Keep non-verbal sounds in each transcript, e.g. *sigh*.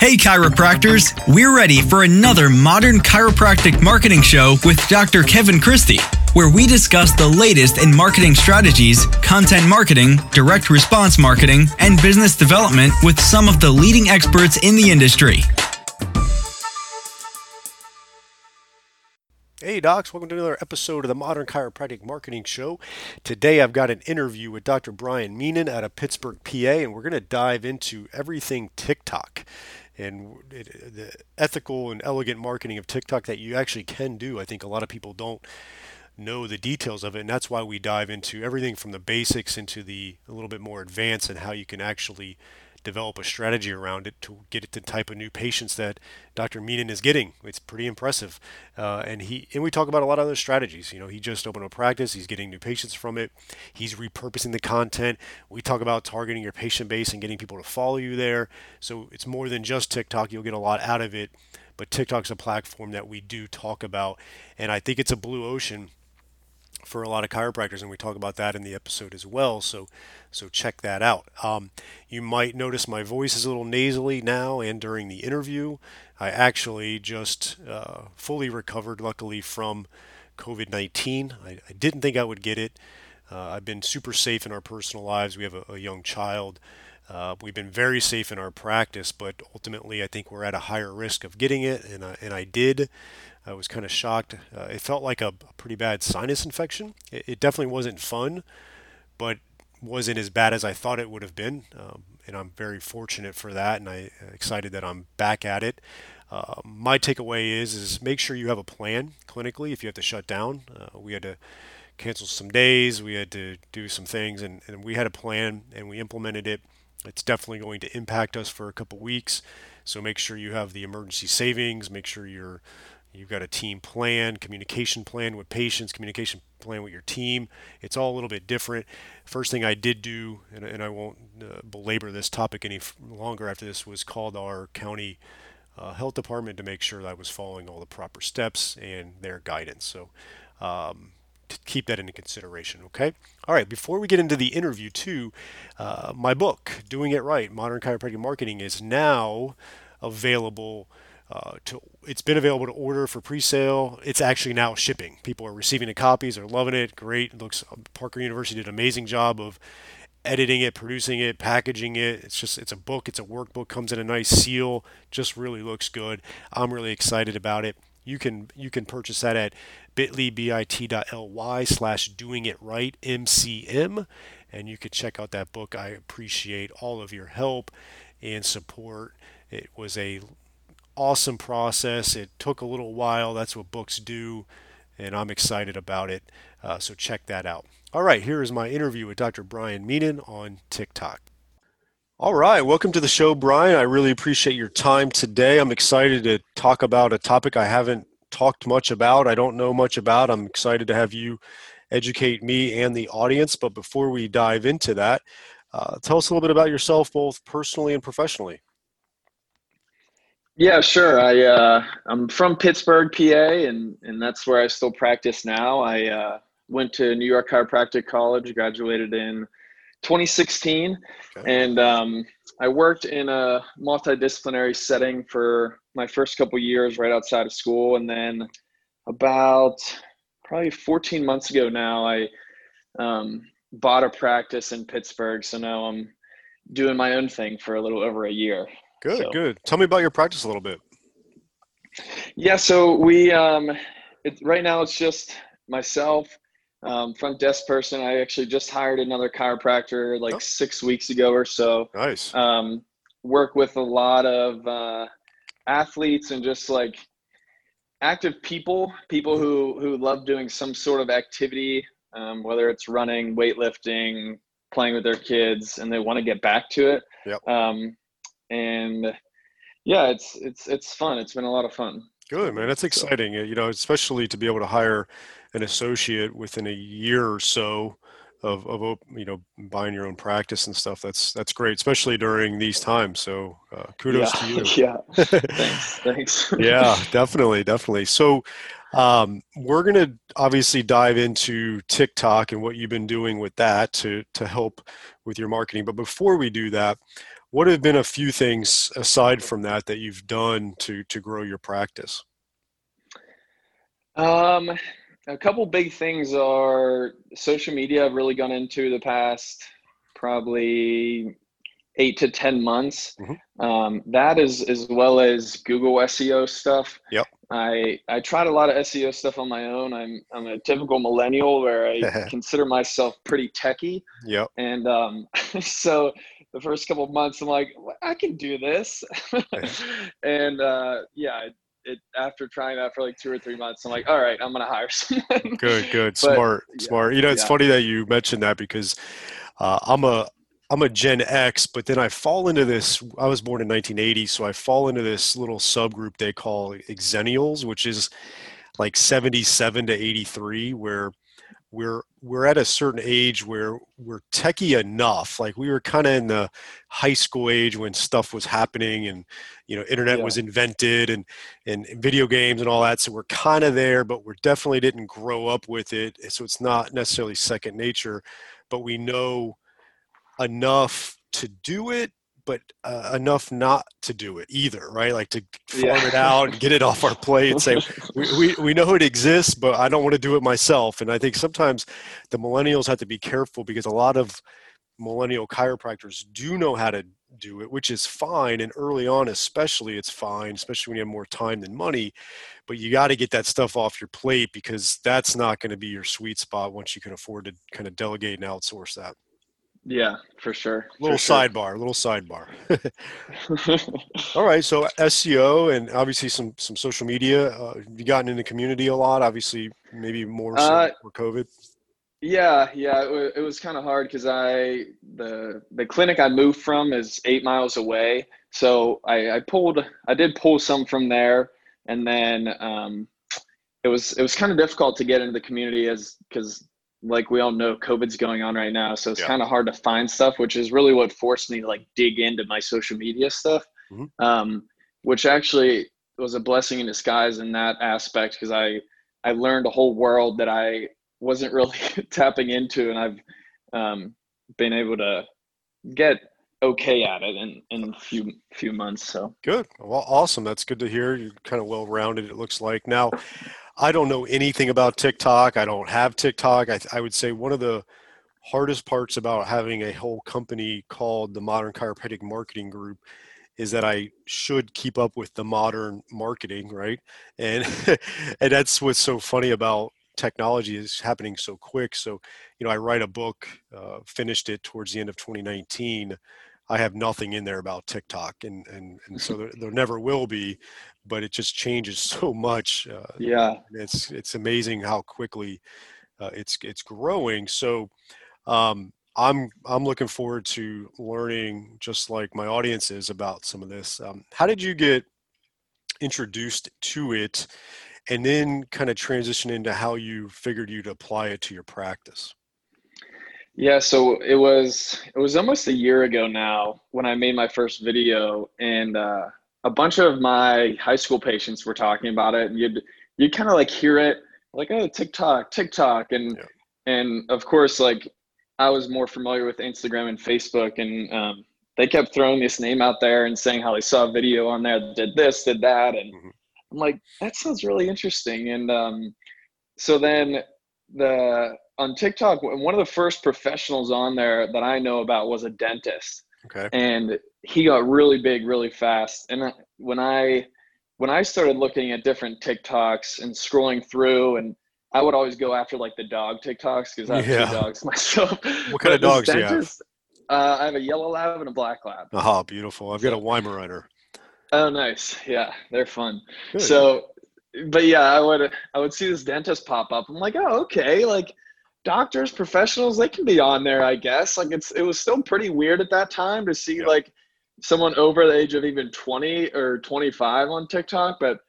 Hey, chiropractors! We're ready for another modern chiropractic marketing show with Dr. Kevin Christie, where we discuss the latest in marketing strategies, content marketing, direct response marketing, and business development with some of the leading experts in the industry. Hey, docs, welcome to another episode of the Modern Chiropractic Marketing Show. Today I've got an interview with Dr. Brian Meenan out of Pittsburgh, PA, and we're going to dive into everything TikTok and it, the ethical and elegant marketing of TikTok that you actually can do. I think a lot of people don't know the details of it, and that's why we dive into everything from the basics into the a little bit more advanced and how you can actually develop a strategy around it to get it the type of new patients that Dr. Meenan is getting. It's pretty impressive. Uh, and he and we talk about a lot of other strategies. You know, he just opened a practice. He's getting new patients from it. He's repurposing the content. We talk about targeting your patient base and getting people to follow you there. So it's more than just TikTok. You'll get a lot out of it. But TikTok's a platform that we do talk about, and I think it's a blue ocean for a lot of chiropractors, and we talk about that in the episode as well. So, so check that out. Um, you might notice my voice is a little nasally now and during the interview. I actually just uh, fully recovered, luckily, from COVID 19. I, I, didn't think I would get it. Uh, I've been super safe in our personal lives. We have a, a young child. Uh, we've been very safe in our practice, but ultimately, I think we're at a higher risk of getting it, and I, and I did. I was kind of shocked. Uh, it felt like a, a, pretty bad sinus infection. It, it, definitely wasn't fun, but wasn't as bad as I thought it would have been. Um, and I'm very fortunate for that, and I'm uh, excited that I'm back at it. Uh, my takeaway is is make sure you have a plan clinically if you have to shut down. Uh, we had to cancel some days, we had to do some things, and, and we had a plan and we implemented it. It's definitely going to impact us for a couple weeks. So make sure you have the emergency savings. Make sure you're You've got a team plan, communication plan with patients, communication plan with your team. It's all a little bit different. First thing I did do, and, and I won't uh, belabor this topic any longer after this, was called our county uh, health department to make sure that I was following all the proper steps and their guidance. So um, keep that into consideration. Okay. All right. Before we get into the interview, too, uh, my book, Doing It Right: Modern Chiropractic Marketing, is now available uh, to, it's been available to order for pre-sale. It's actually now shipping. People are receiving the copies. They're loving it. Great. It looks Parker University did an amazing job of editing it, producing it, packaging it. It's just it's a book. It's a workbook. Comes in a nice seal. Just really looks good. I'm really excited about it. You can you can purchase that at bit.ly bit.ly slash doing it right mcm and you could check out that book. I appreciate all of your help and support. It was a awesome process. It took a little while. That's what books do, and I'm excited about it. Uh, so check that out. All right, here is my interview with Dr. Brian Meenan on TikTok. All right, welcome to the show, Brian. I really appreciate your time today. I'm excited to talk about a topic I haven't talked much about. I don't know much about. I'm excited to have you educate me and the audience. But before we dive into that, uh, tell us a little bit about yourself, both personally and professionally. Yeah, sure. I uh, I'm from Pittsburgh, PA, and and that's where I still practice now. I uh, went to New York Chiropractic College, graduated in 2016, okay. and um, I worked in a multidisciplinary setting for my first couple years right outside of school, and then about probably 14 months ago now, I um, bought a practice in Pittsburgh. So now I'm doing my own thing for a little over a year. Good, so. good. Tell me about your practice a little bit. Yeah, so we um, it, right now it's just myself, um, front desk person. I actually just hired another chiropractor like oh. six weeks ago or so. Nice. Um, work with a lot of uh, athletes and just like active people, people who who love doing some sort of activity, um, whether it's running, weightlifting, playing with their kids, and they want to get back to it. Yep. Um, and yeah, it's it's it's fun. It's been a lot of fun. Good man, that's exciting. So. You know, especially to be able to hire an associate within a year or so of of you know buying your own practice and stuff. That's that's great, especially during these times. So uh, kudos yeah. to you. *laughs* yeah, *laughs* thanks. Thanks. yeah, *laughs* definitely, definitely. So um, we're going to obviously dive into TikTok and what you've been doing with that to to help with your marketing. But before we do that, what have been a few things aside from that that you've done to to grow your practice? Um, a couple big things are social media. I've really gone into the past probably eight to ten months. Mm-hmm. Um, that is as well as Google SEO stuff. Yep. I I tried a lot of SEO stuff on my own. I'm I'm a typical millennial where I *laughs* consider myself pretty techy. Yep. And um, *laughs* so the first couple of months, I'm like, I can do this. *laughs* and uh, yeah, it, it, after trying that for like two or three months, I'm like, all right, I'm gonna hire someone. good, good, but, smart, yeah, smart. You know, it's yeah. funny that you mentioned that because uh, I'm a I'm a Gen X, but then I fall into this. I was born in 1980, so I fall into this little subgroup they call Xennials, which is like 77 to 83, where we're we're at a certain age where we're techie enough. Like we were kind of in the high school age when stuff was happening, and you know, internet yeah. was invented, and and video games and all that. So we're kind of there, but we definitely didn't grow up with it. So it's not necessarily second nature, but we know enough to do it but uh, enough not to do it either right? Like to farm yeah. it out and get it off our plate and say we, we, we know it exists but i don't want to do it myself. And i think sometimes the millennials have to be careful because a lot of millennial chiropractors do know how to do it which is fine and early on especially it's fine especially when you have more time than money but you got to get that stuff off your plate because that's not going to be your sweet spot once you can afford to kind of delegate and outsource that yeah, for sure. Little for sidebar, little sidebar. *laughs* *laughs* All right, so SEO and obviously some some social media. Uh, have you gotten in the community a lot? Obviously, maybe more so uh, for COVID. Yeah, yeah, it, it was kind of hard because I the the clinic I moved from is eight miles away, so I, I pulled I did pull some from there, and then um, it was it was kind of difficult to get into the community as because like we all know covid's going on right now so it's yeah. kind of hard to find stuff which is really what forced me to like dig into my social media stuff. Mm-hmm. um, which actually was a blessing in disguise in that aspect because i i learned a whole world that i wasn't really *laughs* tapping into and i've um, been able to get okay at it in in a few few months so. Good. Well awesome. That's good to hear. You're kind of well rounded it looks like. Now I don't know anything about TikTok. I don't have TikTok. I, I would say one of the hardest parts about having a whole company called the Modern Chiropractic Marketing Group is that I should keep up with the modern marketing, right? And *laughs* and that's what's so funny about technology is happening so quick. So, you know, I write a book, uh, finished it towards the end of 2019. I have nothing in there about TikTok, and and, and so there, *laughs* there never will be but it just changes *laughs* so much. Uh, yeah, it's it's amazing how quickly uh, it's it's growing. So um, I'm I'm looking forward to learning, just like my audience is, about some of this. Um, how did you get introduced to it, and then kind of transition into how you figured you'd apply it to your practice? Yeah, so it was it was almost a year ago now when I made my first video, and uh, a bunch of my high school patients were talking about it and you'd you kind of like hear it like oh tiktok tiktok and yeah. and of course like i was more familiar with instagram and facebook and um, they kept throwing this name out there and saying how they saw a video on there that did this did that and mm-hmm. i'm like that sounds really interesting and um, so then the on tiktok one of the first professionals on there that i know about was a dentist Okay. And he got really big really fast. And when I when I started looking at different TikToks and scrolling through, and I would always go after like the dog TikToks because I have yeah. two dogs *laughs* myself. *laughs* What kind of dogs do you have? Uh, I have a yellow lab and a black lab. Oh, beautiful! I've got a Weimaraner. Oh, nice. Yeah, they're fun. Good. So, but yeah, I would I would see this dentist pop up. I'm like, oh, okay, like doctors, professionals, they can be on there, I guess. Like it's it was still pretty weird at that time to see like someone over the age of even 20 or 25 on TikTok, but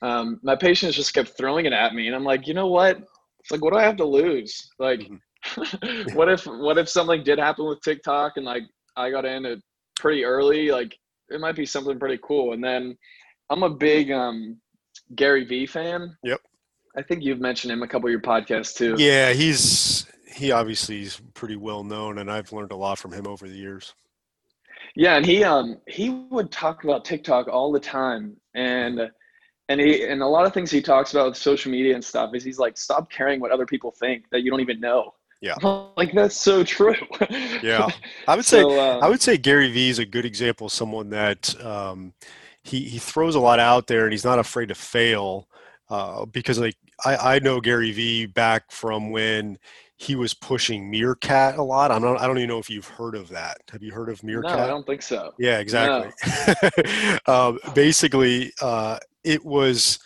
um, my patients just kept throwing it at me, and I'm like, you know what? It's like, what do I have to lose? Like, mm-hmm. *laughs* what if what if something did happen with TikTok and like I got in it pretty early? Like, it might be something pretty cool. And then I'm a big um, Gary Vee fan. Yep. I think you've mentioned him a couple of your podcasts too. Yeah, he's he obviously is pretty well known, and I've learned a lot from him over the years. Yeah, and he um he would talk about TikTok all the time, and and he and a lot of things he talks about with social media and stuff is he's like, stop caring what other people think that you don't even know. Yeah, *laughs* like that's so true. yeah, I would *laughs* say so, um, I would say Gary Vee is a good example of someone that um, he he throws a lot out there and he's not afraid to fail uh, because like I I know Gary Vee back from when he was pushing Meerkat a lot. I'm not, I don't even know if you've heard of that. Have you heard of Meerkat? No, I don't think so. Yeah, exactly. No. *laughs* um, basically, uh, it was,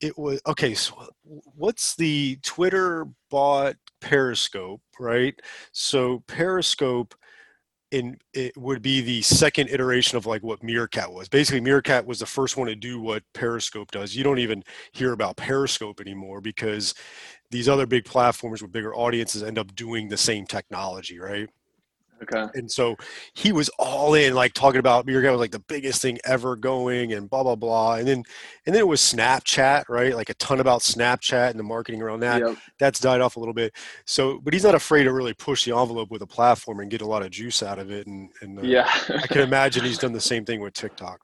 it was okay. So, what's the Twitter bought Periscope, right? So Periscope in it would be the second iteration of like what Meerkat was. Basically, Meerkat was the first one to do what Periscope does. You don't even hear about Periscope anymore because these other big platforms with bigger audiences end up doing the same technology, right? Okay. And so he was all in, like talking about Meerkat was like the biggest thing ever going and blah blah blah. And then and then it was Snapchat, right? Like a ton about Snapchat and the marketing around that. Yep. That's died off a little bit. So but he's not afraid to really push the envelope with a platform and get a lot of juice out of it. And, and uh, yeah. I can *laughs* imagine he's done the same thing with TikTok.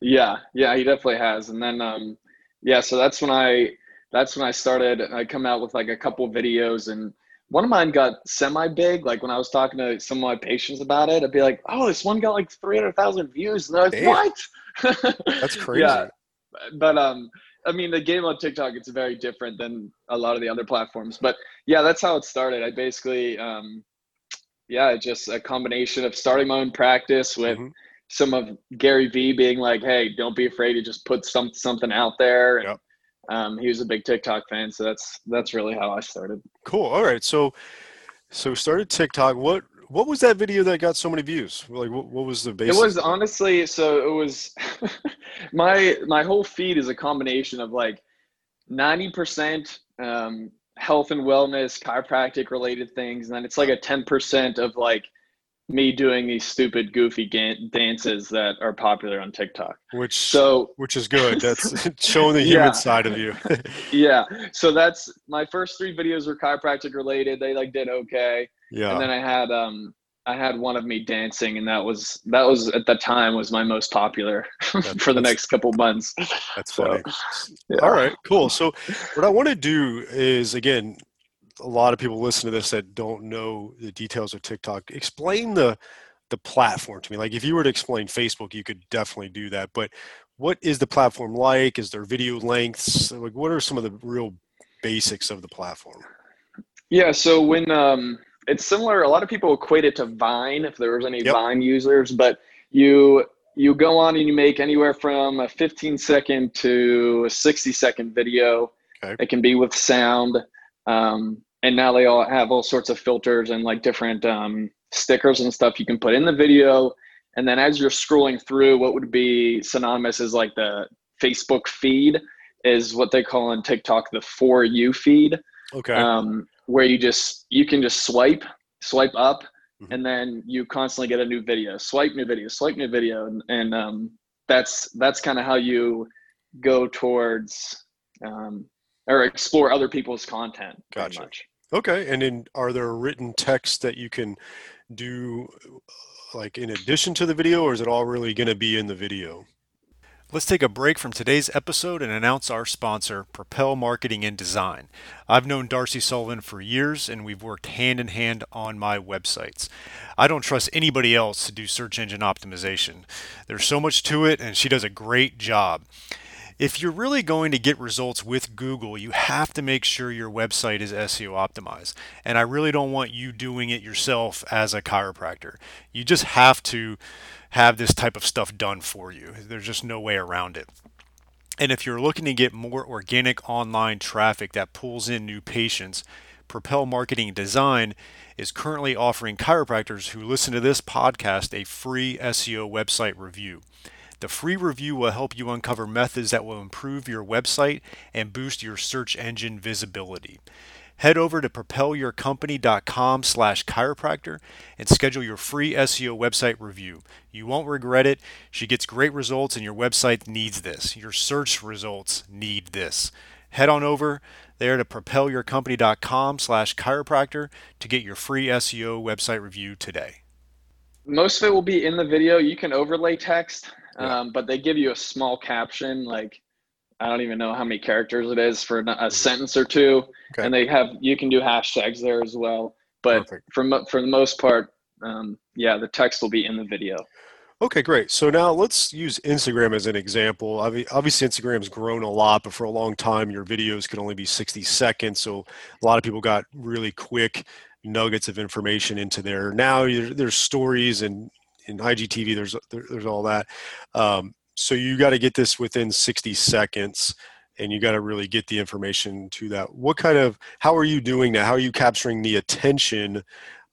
Yeah, yeah, he definitely has. And then um yeah, so that's when I that's when I started. I come out with like a couple videos, and one of mine got semi big. Like when I was talking to some of my patients about it, I'd be like, "Oh, this one got like three hundred thousand views," and they're like, Damn. "What?" *laughs* That's crazy. yeah, but um, I mean, the game on TikTok it's very different than a lot of the other platforms. But yeah, that's how it started. I basically, um, yeah, just a combination of starting my own practice with. Mm-hmm. Some of Gary Vee being like, "Hey, don't be afraid to just put some something out there." And, yep um, he was a big TikTok fan, so that's that's really how I started. Cool. All right. So so started TikTok. What what was that video that got so many views? Like what, what was the basis? It was honestly so it was *laughs* my my whole feed is a combination of like 90% um, health and wellness, chiropractic related things, and then it's like a 10% of like me doing these stupid goofy dances that are popular on TikTok. Which so which is good. That's *laughs* *laughs* showing the human yeah. side of you. *laughs* yeah. So that's my first three videos were chiropractic related. They like did okay. Yeah. And then I had um I had one of me dancing and that was that was at the time was my most popular for the next couple months. That's funny. yeah. All right, cool. So what I want to do is again a lot of people listen to this that don't know the details of TikTok. Explain the the platform to me. Like if you were to explain Facebook, you could definitely do that. But what is the platform like? Is there video lengths? Like what are some of the real basics of the platform? Yeah, so when um it's similar, a lot of people equate it to Vine if there was any yep. Vine users, but you you go on and you make anywhere from a 15 second to a 60 second video. Okay. It can be with sound. Um, and now they all have all sorts of filters and like different um, stickers and stuff you can put in the video. And then as you're scrolling through what would be synonymous is like the facebook feed is what they call on tiktok the for you feed. Okay. Um, where you just you can just swipe swipe up mm-hmm. and then you constantly get a new video. Swipe new video swipe new video. And, and um, that's that's kind of how you go towards um, or explore other people's content gotcha much. Okay, and then are there written texts that you can do like in addition to the video, or is it all really going to be in the video? Let's take a break from today's episode and announce our sponsor, Propel Marketing and Design. I've known Darcy Sullivan for years and we've worked hand in hand on my websites. I don't trust anybody else to do search engine optimization. There's so much to it and she does a great job. If you're really going to get results with Google, you have to make sure your website is SEO optimized. And I really don't want you doing it yourself as a chiropractor. You just have to have this type of stuff done for you. There's just no way around it. And if you're looking to get more organic online traffic that pulls in new patients, Propel Marketing Design is currently offering chiropractors who listen to this podcast a free SEO website review. The free review will help you uncover methods that will improve your website and boost your search engine visibility. Head over to propelyourcompany.com slash chiropractor and schedule your free SEO website review. You won't regret it. She gets great results and your website needs this. Your search results need this. Head on over there to propelyourcompany.com slash chiropractor to get your free SEO website review today. most of it will be in the video. You can overlay text, yeah. um, but they give you a small caption, like I don't even know how many characters it is for a mm-hmm. sentence or two, okay. and they have you can do hashtags there as well. But Perfect. for for the most part, um, yeah, the text will be in the video. Okay, great. So now let's use Instagram as an example. Obviously, Instagram's grown a lot, but for a long time, your videos could only be 60 seconds. So a lot of people got really quick nuggets of information into there. Now there's stories and in IGTV, there's there, there's all that. Um, so you got to get this within 60 seconds and you got to really get the information to that. What kind of, how are you doing that? How are you capturing the attention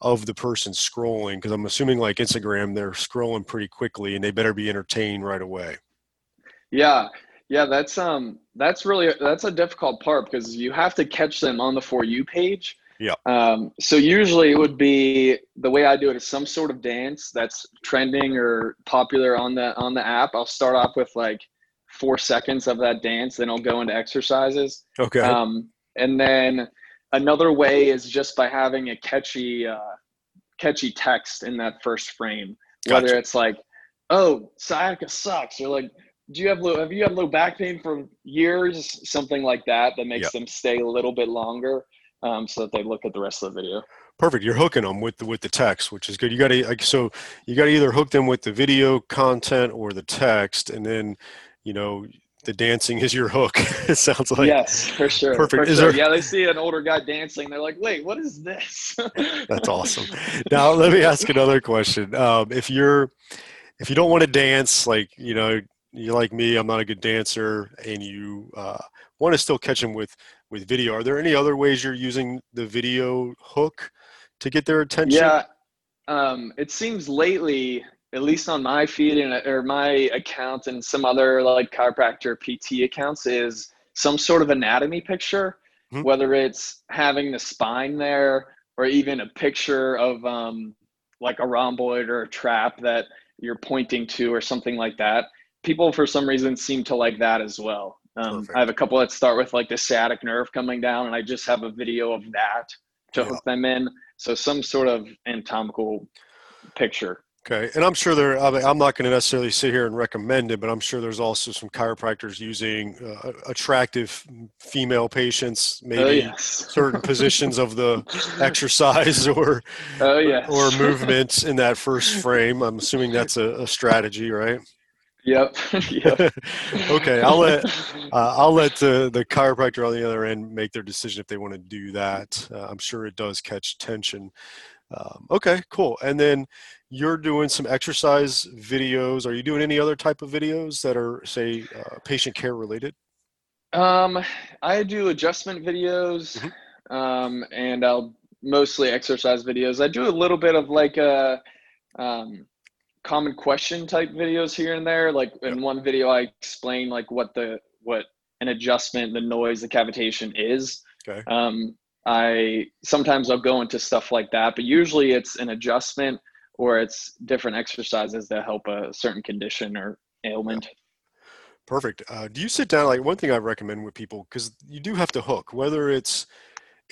of the person scrolling? Because I'm assuming like Instagram, they're scrolling pretty quickly and they better be entertained right away. Yeah. Yeah, that's um that's really that's a difficult part because you have to catch them on the for you page. Yeah. Um, so usually it would be the way I do it is some sort of dance that's trending or popular on the on the app. I'll start off with like four seconds of that dance, then I'll go into exercises. Okay. Um, and then another way is just by having a catchy uh, catchy text in that first frame. Gotcha. Whether it's like, "Oh, sciatica sucks," or like, "Do you have low? Have you had low back pain for years?" Something like that that makes yep. them stay a little bit longer, um, so that they look at the rest of the video. Perfect. You're hooking them with the with the text, which is good. You got to so you got to either hook them with the video content or the text, and then you know the dancing is your hook. *laughs* it sounds like yes, for sure. Perfect. For sure. There... Yeah, they see an older guy dancing, they're like, "Wait, what is this?" *laughs* That's awesome. Now let me ask another question. Um, if you're if you don't want to dance, like you know, you like me, I'm not a good dancer, and you uh, want to still catch them with with video. Are there any other ways you're using the video hook to get their attention? Yeah, um, it seems lately at least on my feed and or my account and some other like chiropractor PT accounts is some sort of anatomy picture, mm-hmm. whether it's having the spine there or even a picture of um, like a rhomboid or a trap that you're pointing to or something like that. People for some reason seem to like that as well. Um, I have a couple that start with like the sciatic nerve coming down, and I just have a video of that to yeah. hook them in. So some sort of anatomical picture. Okay, and I'm sure there. I'm not going to necessarily sit here and recommend it, but I'm sure there's also some chiropractors using uh, attractive female patients, maybe oh, yes. certain positions of the *laughs* exercise or oh, yes. or movements in that first frame. I'm assuming that's a, a strategy, right? Yep. *laughs* yep. *laughs* okay, I'll let uh, I'll let the the chiropractor on the other end make their decision if they want to do that. Uh, I'm sure it does catch tension. Um, okay, cool. And then you're doing some exercise videos. Are you doing any other type of videos that are, say, uh, patient care related? Um, I do adjustment videos, mm-hmm. um, and I'll mostly exercise videos. I do a little bit of like a um, common question type videos here and there. Like in yep. one video, I explain like what the what an adjustment, the noise, the cavitation is. Okay. Um, I sometimes I'll go into stuff like that, but usually it's an adjustment or it's different exercises that help a certain condition or ailment. Perfect. Uh, do you sit down? Like one thing I recommend with people because you do have to hook, whether it's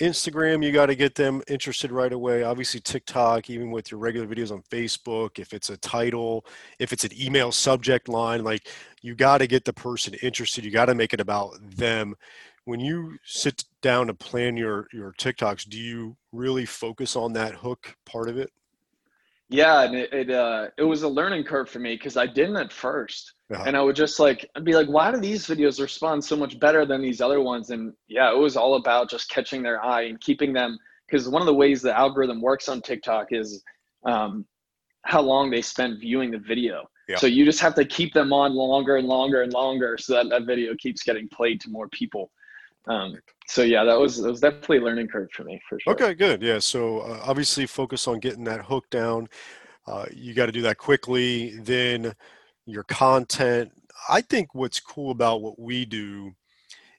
Instagram, you got to get them interested right away. Obviously, TikTok, even with your regular videos on Facebook, if it's a title, if it's an email subject line, like you got to get the person interested. You got to make it about them when you sit down to plan your your TikToks, do you really focus on that hook part of it? Yeah, and it it, uh, it was a learning curve for me because I didn't at 1st uh-huh. and I would just like I'd be like, why do these videos respond so much better than these other ones? And yeah, it was all about just catching their eye and keeping them because one of the ways the algorithm works on TikTok is um, how long they spend viewing the video. Yeah. So you just have to keep them on longer and longer and longer so that that video keeps getting played to more people. Um, so yeah, that was it was definitely a learning curve for me for sure. Okay, good. Yeah, so uh, obviously focus on getting that hook down. Uh, you got to do that quickly. Then your content. I think what's cool about what we do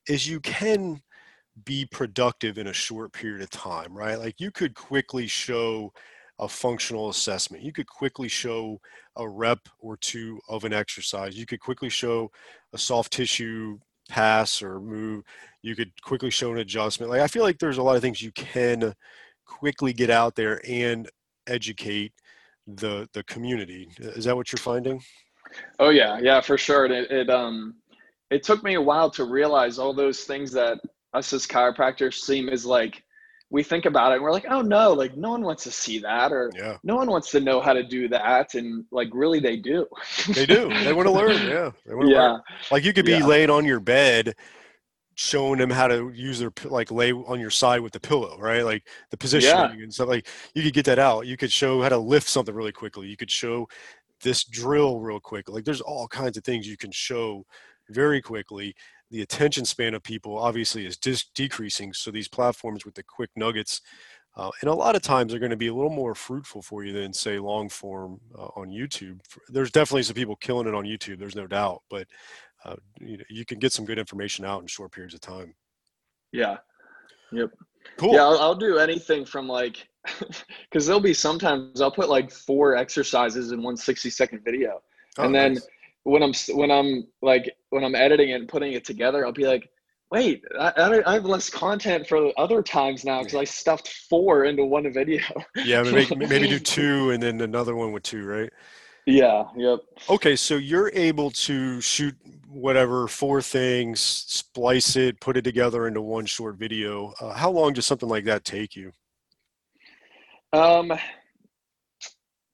is you can be productive in a short period of time, right? Like you could quickly show a functional assessment. You could quickly show a rep or two of an exercise. You could quickly show a soft tissue pass or move you could quickly show an adjustment like i feel like there's a lot of things you can quickly get out there and educate the the community. Is that what you're finding? Oh yeah, yeah, for sure. It, it um it took me a while to realize all those things that us as chiropractors seem is like we think about it and we're like, oh no, like no one wants to see that or yeah. no one wants to know how to do that. And like really they do. they do. They want to *laughs* learn. Yeah. yeah. Learn. Like you could be yeah. laying on your bed showing them how to use their like lay on your side with the pillow, right? Like the positioning yeah. and stuff. Like you could get that out. You could show how to lift something really quickly. You could show this drill real quick. Like there's all kinds of things you can show very quickly the attention span of people obviously is dis- decreasing. So these platforms with the quick nuggets, uh, and a lot of times they're going to be a little more fruitful for you than say long form uh, on YouTube. There's definitely some people killing it on YouTube. There's no doubt, but uh, you know, you can get some good information out in short periods of time. Yeah. Yep. Cool. Yeah, I'll, I'll do anything from like, *laughs* because there'll be sometimes I'll put like four exercises in one 60 second video, oh, and then nice when I'm when I'm like when I'm editing it and putting it together, I'll be like, wait, I, I have less content for other times now because I stuffed four into one video. *laughs* yeah, maybe, *laughs* maybe do two and then another one with two, right? Yeah. Yep. Okay, so you're able to shoot whatever four things, splice it, put it together into one short video. Uh, how long does something like that take you? Um,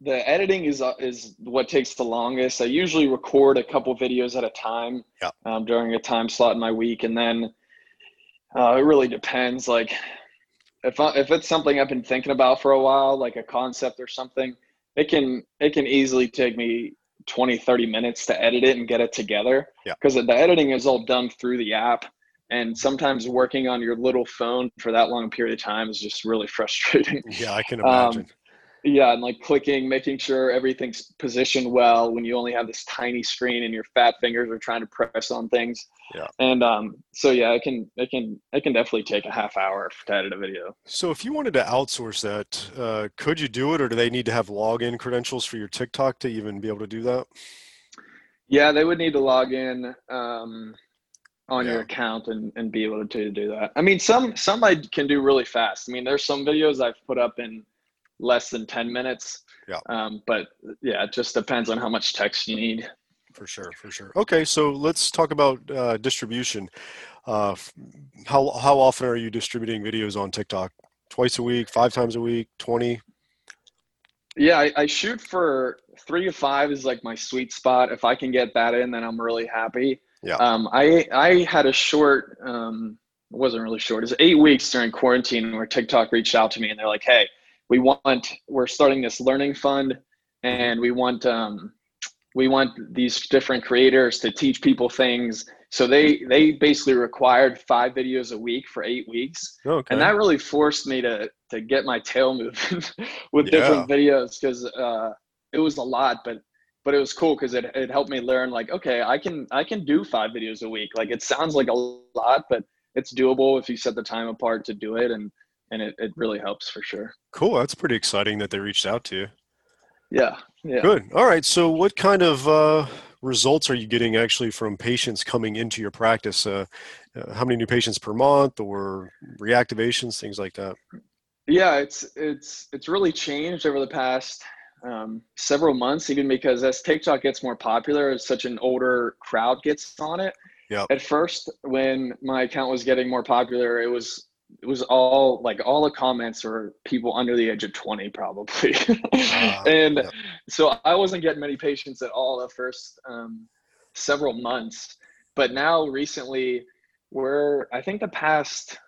the editing is uh, is what takes the longest. I usually record a couple videos at a time yeah. um, during a time slot in my week, and then uh, it really depends. Like if I, if it's something I've been thinking about for a while, like a concept or something, it can it can easily take me 20 30 minutes to edit it and get it together because yeah. the editing is all done through the app and sometimes working on your little phone for that long period of time is just really *laughs* frustrating. Yeah i can imagine. um, yeah and like clicking making sure everything's positioned well when you only have this tiny screen and your fat fingers are trying to press on things. Yeah. And um so yeah it can it can it can definitely take a half hour to edit a video. So if you wanted to outsource that uh, could you do it or do they need to have login credentials for your tiktok to even be able to do that? Yeah they would need to log in um on yeah. your account and, and be able to do that. I mean, some some I can do really fast. I mean, there's some videos I've put up in less than 10 minutes. Yeah. Um, but yeah, it just depends on how much text you need. For sure, for sure. Okay, so let's talk about uh, distribution. Uh, how how often are you distributing videos on TikTok? Twice a week, five times a week, twenty? Yeah, I, I shoot for three to five is like my sweet spot. If I can get that in, then I'm really happy. Yeah. Um, I I had a short. Um, it wasn't really short. It was eight weeks during quarantine where TikTok reached out to me and they're like, "Hey, we want we're starting this learning fund and we want um, we want these different creators to teach people things so they they basically required five videos a week for eight weeks okay. and that really forced me to to get my tail moving *laughs* with yeah. different videos because uh, it was a lot but but it was cool because it, it helped me learn like okay i can i can do five videos a week like it sounds like a lot but it's doable if you set the time apart to do it and and it, it really helps for sure. Cool. That's pretty exciting that they reached out to you. Yeah. Yeah. Good. All right. So, what kind of uh, results are you getting actually from patients coming into your practice? Uh, uh, how many new patients per month, or reactivations, things like that? Yeah, it's it's it's really changed over the past um, several months, even because as TikTok gets more popular, such an older crowd gets on it. Yeah. At first, when my account was getting more popular, it was it was all like all the comments were people under the age of 20 probably uh, *laughs* and yeah. so i wasn't getting many patients at all the first um, several months but now recently we're i think the past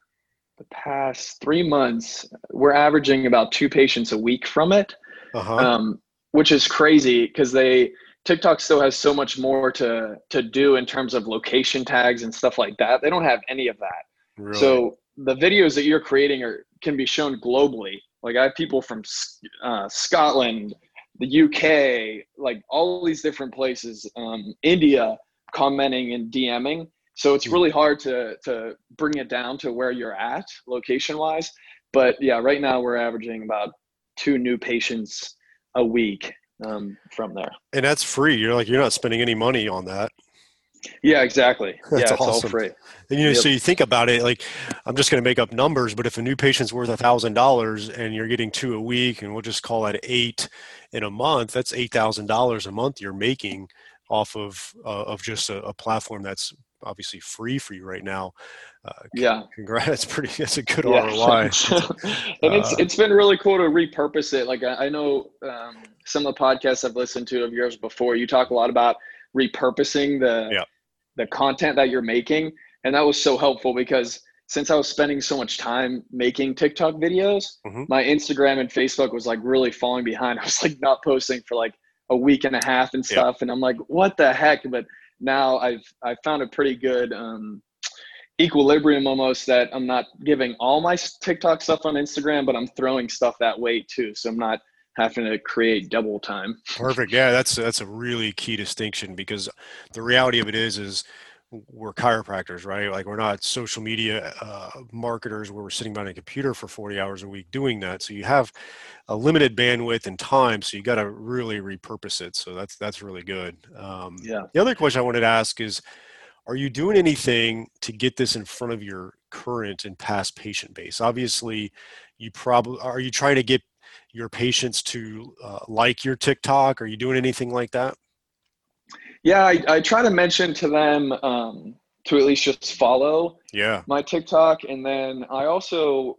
the past three months we're averaging about two patients a week from it uh-huh. um, which is crazy because they tiktok still has so much more to to do in terms of location tags and stuff like that they don't have any of that really? so the videos that you're creating are can be shown globally. Like I have people from uh, Scotland, the UK, like all these different places, um, India, commenting and DMing. So it's hmm. really hard to to bring it down to where you're at location wise. But yeah, right now we're averaging about two new patients a week um, from there. And that's free. You're like you're not spending any money on that. Yeah, exactly. *laughs* That's yeah, it's awesome. all free. And you know, yep. so you think about it, like I'm just going to make up numbers, but if a new patient's worth a thousand dollars and you're getting two a week, and we'll just call that eight in a month, that's eight thousand dollars a month you're making off of uh, of just a, a, platform that's obviously free for you right now. Uh, yeah, *laughs* congrats. That's pretty. That's a good yeah. ROI. *laughs* *laughs* and it's uh, it's been really cool to repurpose it. Like I, I know um, some of the podcasts I've listened to of yours before. You talk a lot about repurposing the yeah. the content that you're making, and that was so helpful because since I was spending so much time making TikTok videos, mm-hmm. my Instagram and Facebook was like really falling behind. I was like not posting for like a week and a half and stuff, yeah. and I'm like, what the heck? But now I've I've found a pretty good um, equilibrium almost that I'm not giving all my TikTok stuff on Instagram, but I'm throwing stuff that way too. So I'm not having to create double time. Perfect. Yeah, that's that's a really key distinction because the reality of it is is we're chiropractors, right? Like we're not social media uh, marketers where we're sitting behind a computer for 40 hours a week doing that. So you have a limited bandwidth and time, so you got to really repurpose it. So that's that's really good. Um, yeah. The other question I wanted to ask is, are you doing anything to get this in front of your current and past patient base? Obviously, you probably are you trying to get your patients to uh, like your TikTok? Are you doing anything like that? Yeah, I, I try to mention to them um, to at least just follow yeah my TikTok, and then I also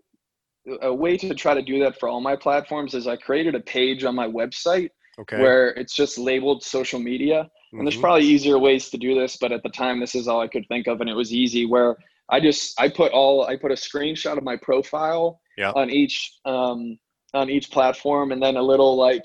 a way to try to do that for all my platforms is I created a page on my website okay. where it's just labeled social media. Mm-hmm. And there's mm-hmm. probably easier ways to do this, but at the time this is all I could think of and it was easy where I just I put all I put a screenshot of my profile yeah. on each um on each platform, and then a little like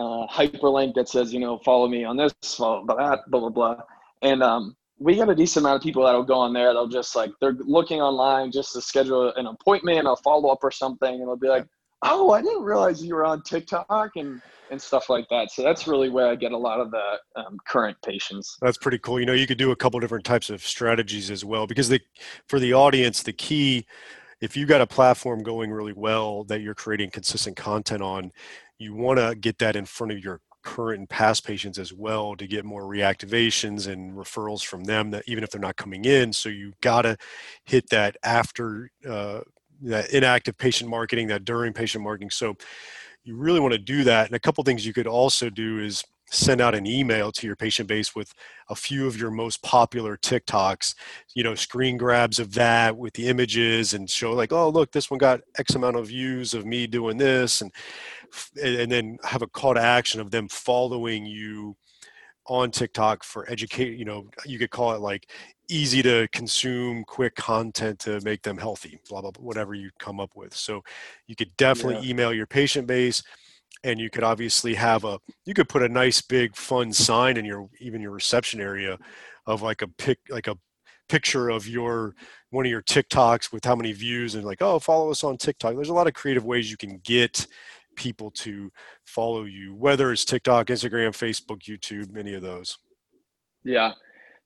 uh, hyperlink that says, you know, follow me on this, follow that, blah blah blah. And um, we got a decent amount of people that'll go on there. They'll just like they're looking online just to schedule an appointment, a follow up or something, and they'll be like, "Oh, I didn't realize you were on TikTok," and and stuff like that. So that's really where I get a lot of the um, current patients. That's pretty cool. You know, you could do a couple different types of strategies as well because the for the audience, the key if you've got a platform going really well that you're creating consistent content on, you want to get that in front of your current and past patients as well to get more reactivations and referrals from them that even if they're not coming in. So you got to hit that after uh, that inactive patient marketing that during patient marketing. So you really want to do that. And a couple things you could also do is send out an email to your patient base with a few of your most popular TikToks, you know, screen grabs of that with the images and show like, oh, look, this one got X amount of views of me doing this. And, and then have a call to action of them following you on TikTok for educate, you know, you could call it like easy to consume, quick content to make them healthy, blah, blah, blah whatever you come up with. So you could definitely yeah. email your patient base and you could obviously have a you could put a nice big fun sign in your even your reception area of like a pic like a picture of your one of your TikToks with how many views and like oh follow us on TikTok. There's a lot of creative ways you can get people to follow you, whether it's TikTok, Instagram, Facebook, YouTube, any of those. Yeah.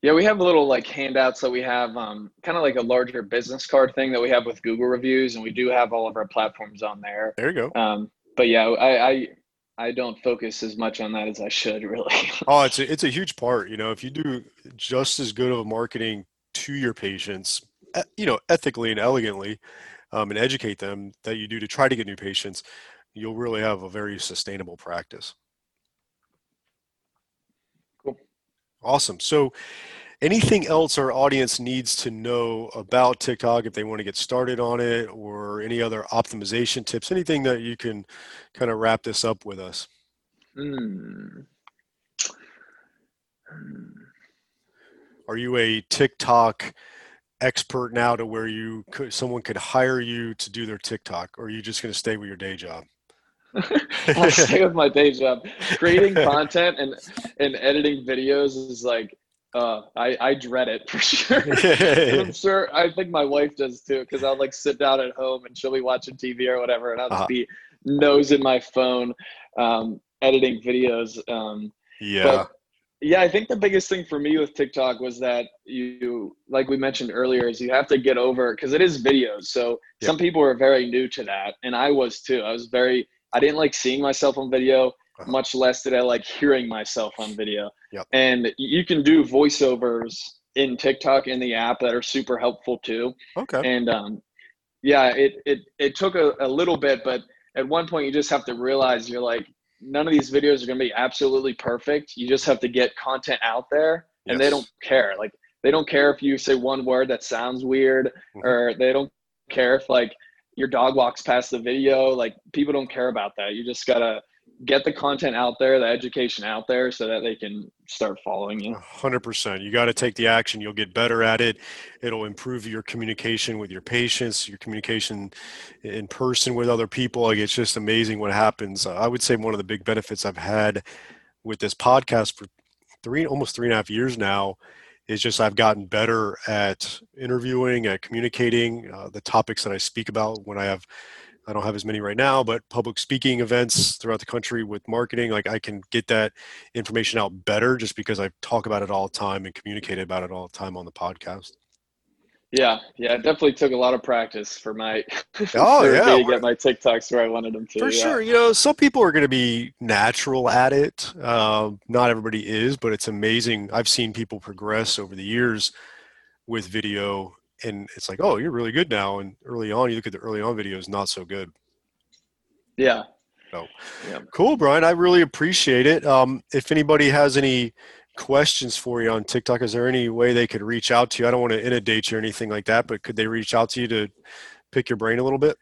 Yeah, we have little like handouts that we have, um, kind of like a larger business card thing that we have with Google reviews, and we do have all of our platforms on there. There you go. Um, but yeah, I, I I don't focus as much on that as I should really. *laughs* oh, it's a, it's a huge part. You know, if you do just as good of a marketing to your patients, you know, ethically and elegantly, um, and educate them that you do to try to get new patients, you'll really have a very sustainable practice. Cool. Awesome. So, anything else our audience needs to know about TikTok if they want to get started on it or any other optimization tips, anything that you can kind of wrap this up with us? Hmm. Are you a TikTok expert now to where you could someone could hire you to do their TikTok or are you just going to stay with your day job? *laughs* I'll stay with my day job. Creating *laughs* content and and editing videos is like uh, I, I dread it *laughs* for sure. *laughs* I'm sure. I think my wife does too, because I'll like sit down at home and she'll be watching TV or whatever, and I'll just uh-huh. be nose in my phone, um, editing videos. Um, yeah. But, yeah, I think the biggest thing for me with TikTok was that you, like we mentioned earlier, is you have to get over because it is videos. So some people are very new to that, and I was too. I was very, I didn't like seeing myself on video. Uh-huh. much less did I like hearing myself on video. Yep. And you can do voiceovers in TikTok in the app that are super helpful too. Okay. And um, yeah, it it it took a, a little bit, but at one point you just have to realize you're like none of these videos are going to be absolutely perfect. You just have to get content out there, and yes. they don't care. Like they don't care if you say one word that sounds weird, mm-hmm. or they don't care if like your dog walks past the video. Like people don't care about that. You just gotta get the content out there, the education out there so that they can start following you. 100%. You got to take the action. You'll get better at it. It'll improve your communication with your patients, your communication in person with other people. Like it's just amazing what happens. I would say one of the big benefits I've had with this podcast for three, almost three and a half years now is just I've gotten better at interviewing, at communicating uh, the topics that I speak about when I have I don't have as many right now, but public speaking events throughout the country with marketing, like I can get that information out better just because I talk about it all the time and communicate about it all the time on the podcast. Yeah, yeah, it definitely took a lot of practice for my *laughs* oh for yeah to get my TikToks where I wanted them to. For yeah. sure, you know, some people are going to be natural at it. Um, not everybody is, but it's amazing. I've seen people progress over the years with video and it's like, oh, you're really good now. And early on, you look at the early on videos, not so good. Yeah. So yeah. cool, Brian. I really appreciate it. Um, if anybody has any questions for you on TikTok, is there any way they could reach out to you? I don't want to inundate you or anything like that, but could they reach out to you to pick your brain a little bit?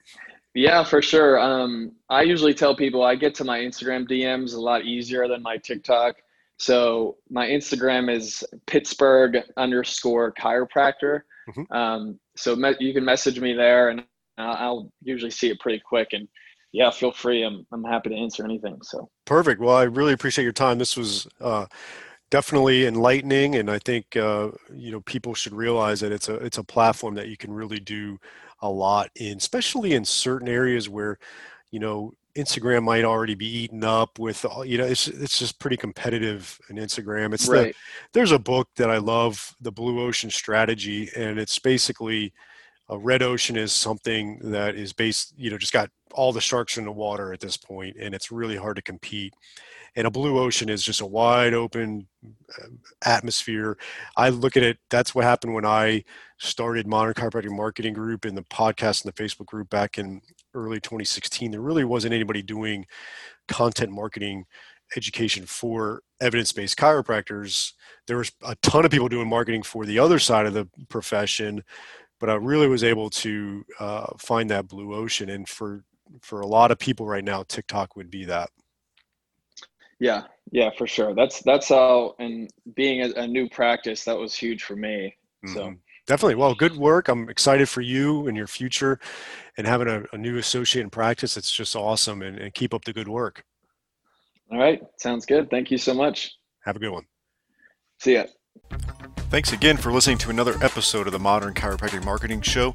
Yeah, for sure. Um, I usually tell people I get to my Instagram DMs a lot easier than my TikTok. So my Instagram is Pittsburgh underscore chiropractor. Mm-hmm. Um, so me- you can message me there, and I'll, I'll usually see it pretty quick. And yeah, feel free. I'm I'm happy to answer anything. So perfect. Well, I really appreciate your time. This was. Uh, definitely enlightening and i think uh, you know people should realize that it's a it's a platform that you can really do a lot in especially in certain areas where you know Instagram might already be eaten up with you know it's it's just pretty competitive in Instagram. It's right. the there's a book that I love, the Blue Ocean Strategy, and it's basically a red ocean is something that is based you know just got all the sharks in the water at this point, and it's really hard to compete and a blue ocean is just a wide open uh, atmosphere. I look at it. That's what happened when I started Modern Chiropractic Marketing Group in the podcast and the Facebook group back in early 2016. There really wasn't anybody doing content marketing education for evidence-based chiropractors. There was a ton of people doing marketing for the other side of the profession, but I really was able to uh, find that blue ocean. And for for a lot of people right now, TikTok would be that. Yeah, yeah, for sure. That's that's how, and being a, a new practice, that was huge for me. So. Definitely. Well, good work. I'm excited for you and your future and having a, a new associate in practice. It's just awesome and, and, keep up the good work. All right. Sounds good. Thank you so much. Have a good one. See ya. Thanks again for listening to another episode of the Modern Chiropractic Marketing Show.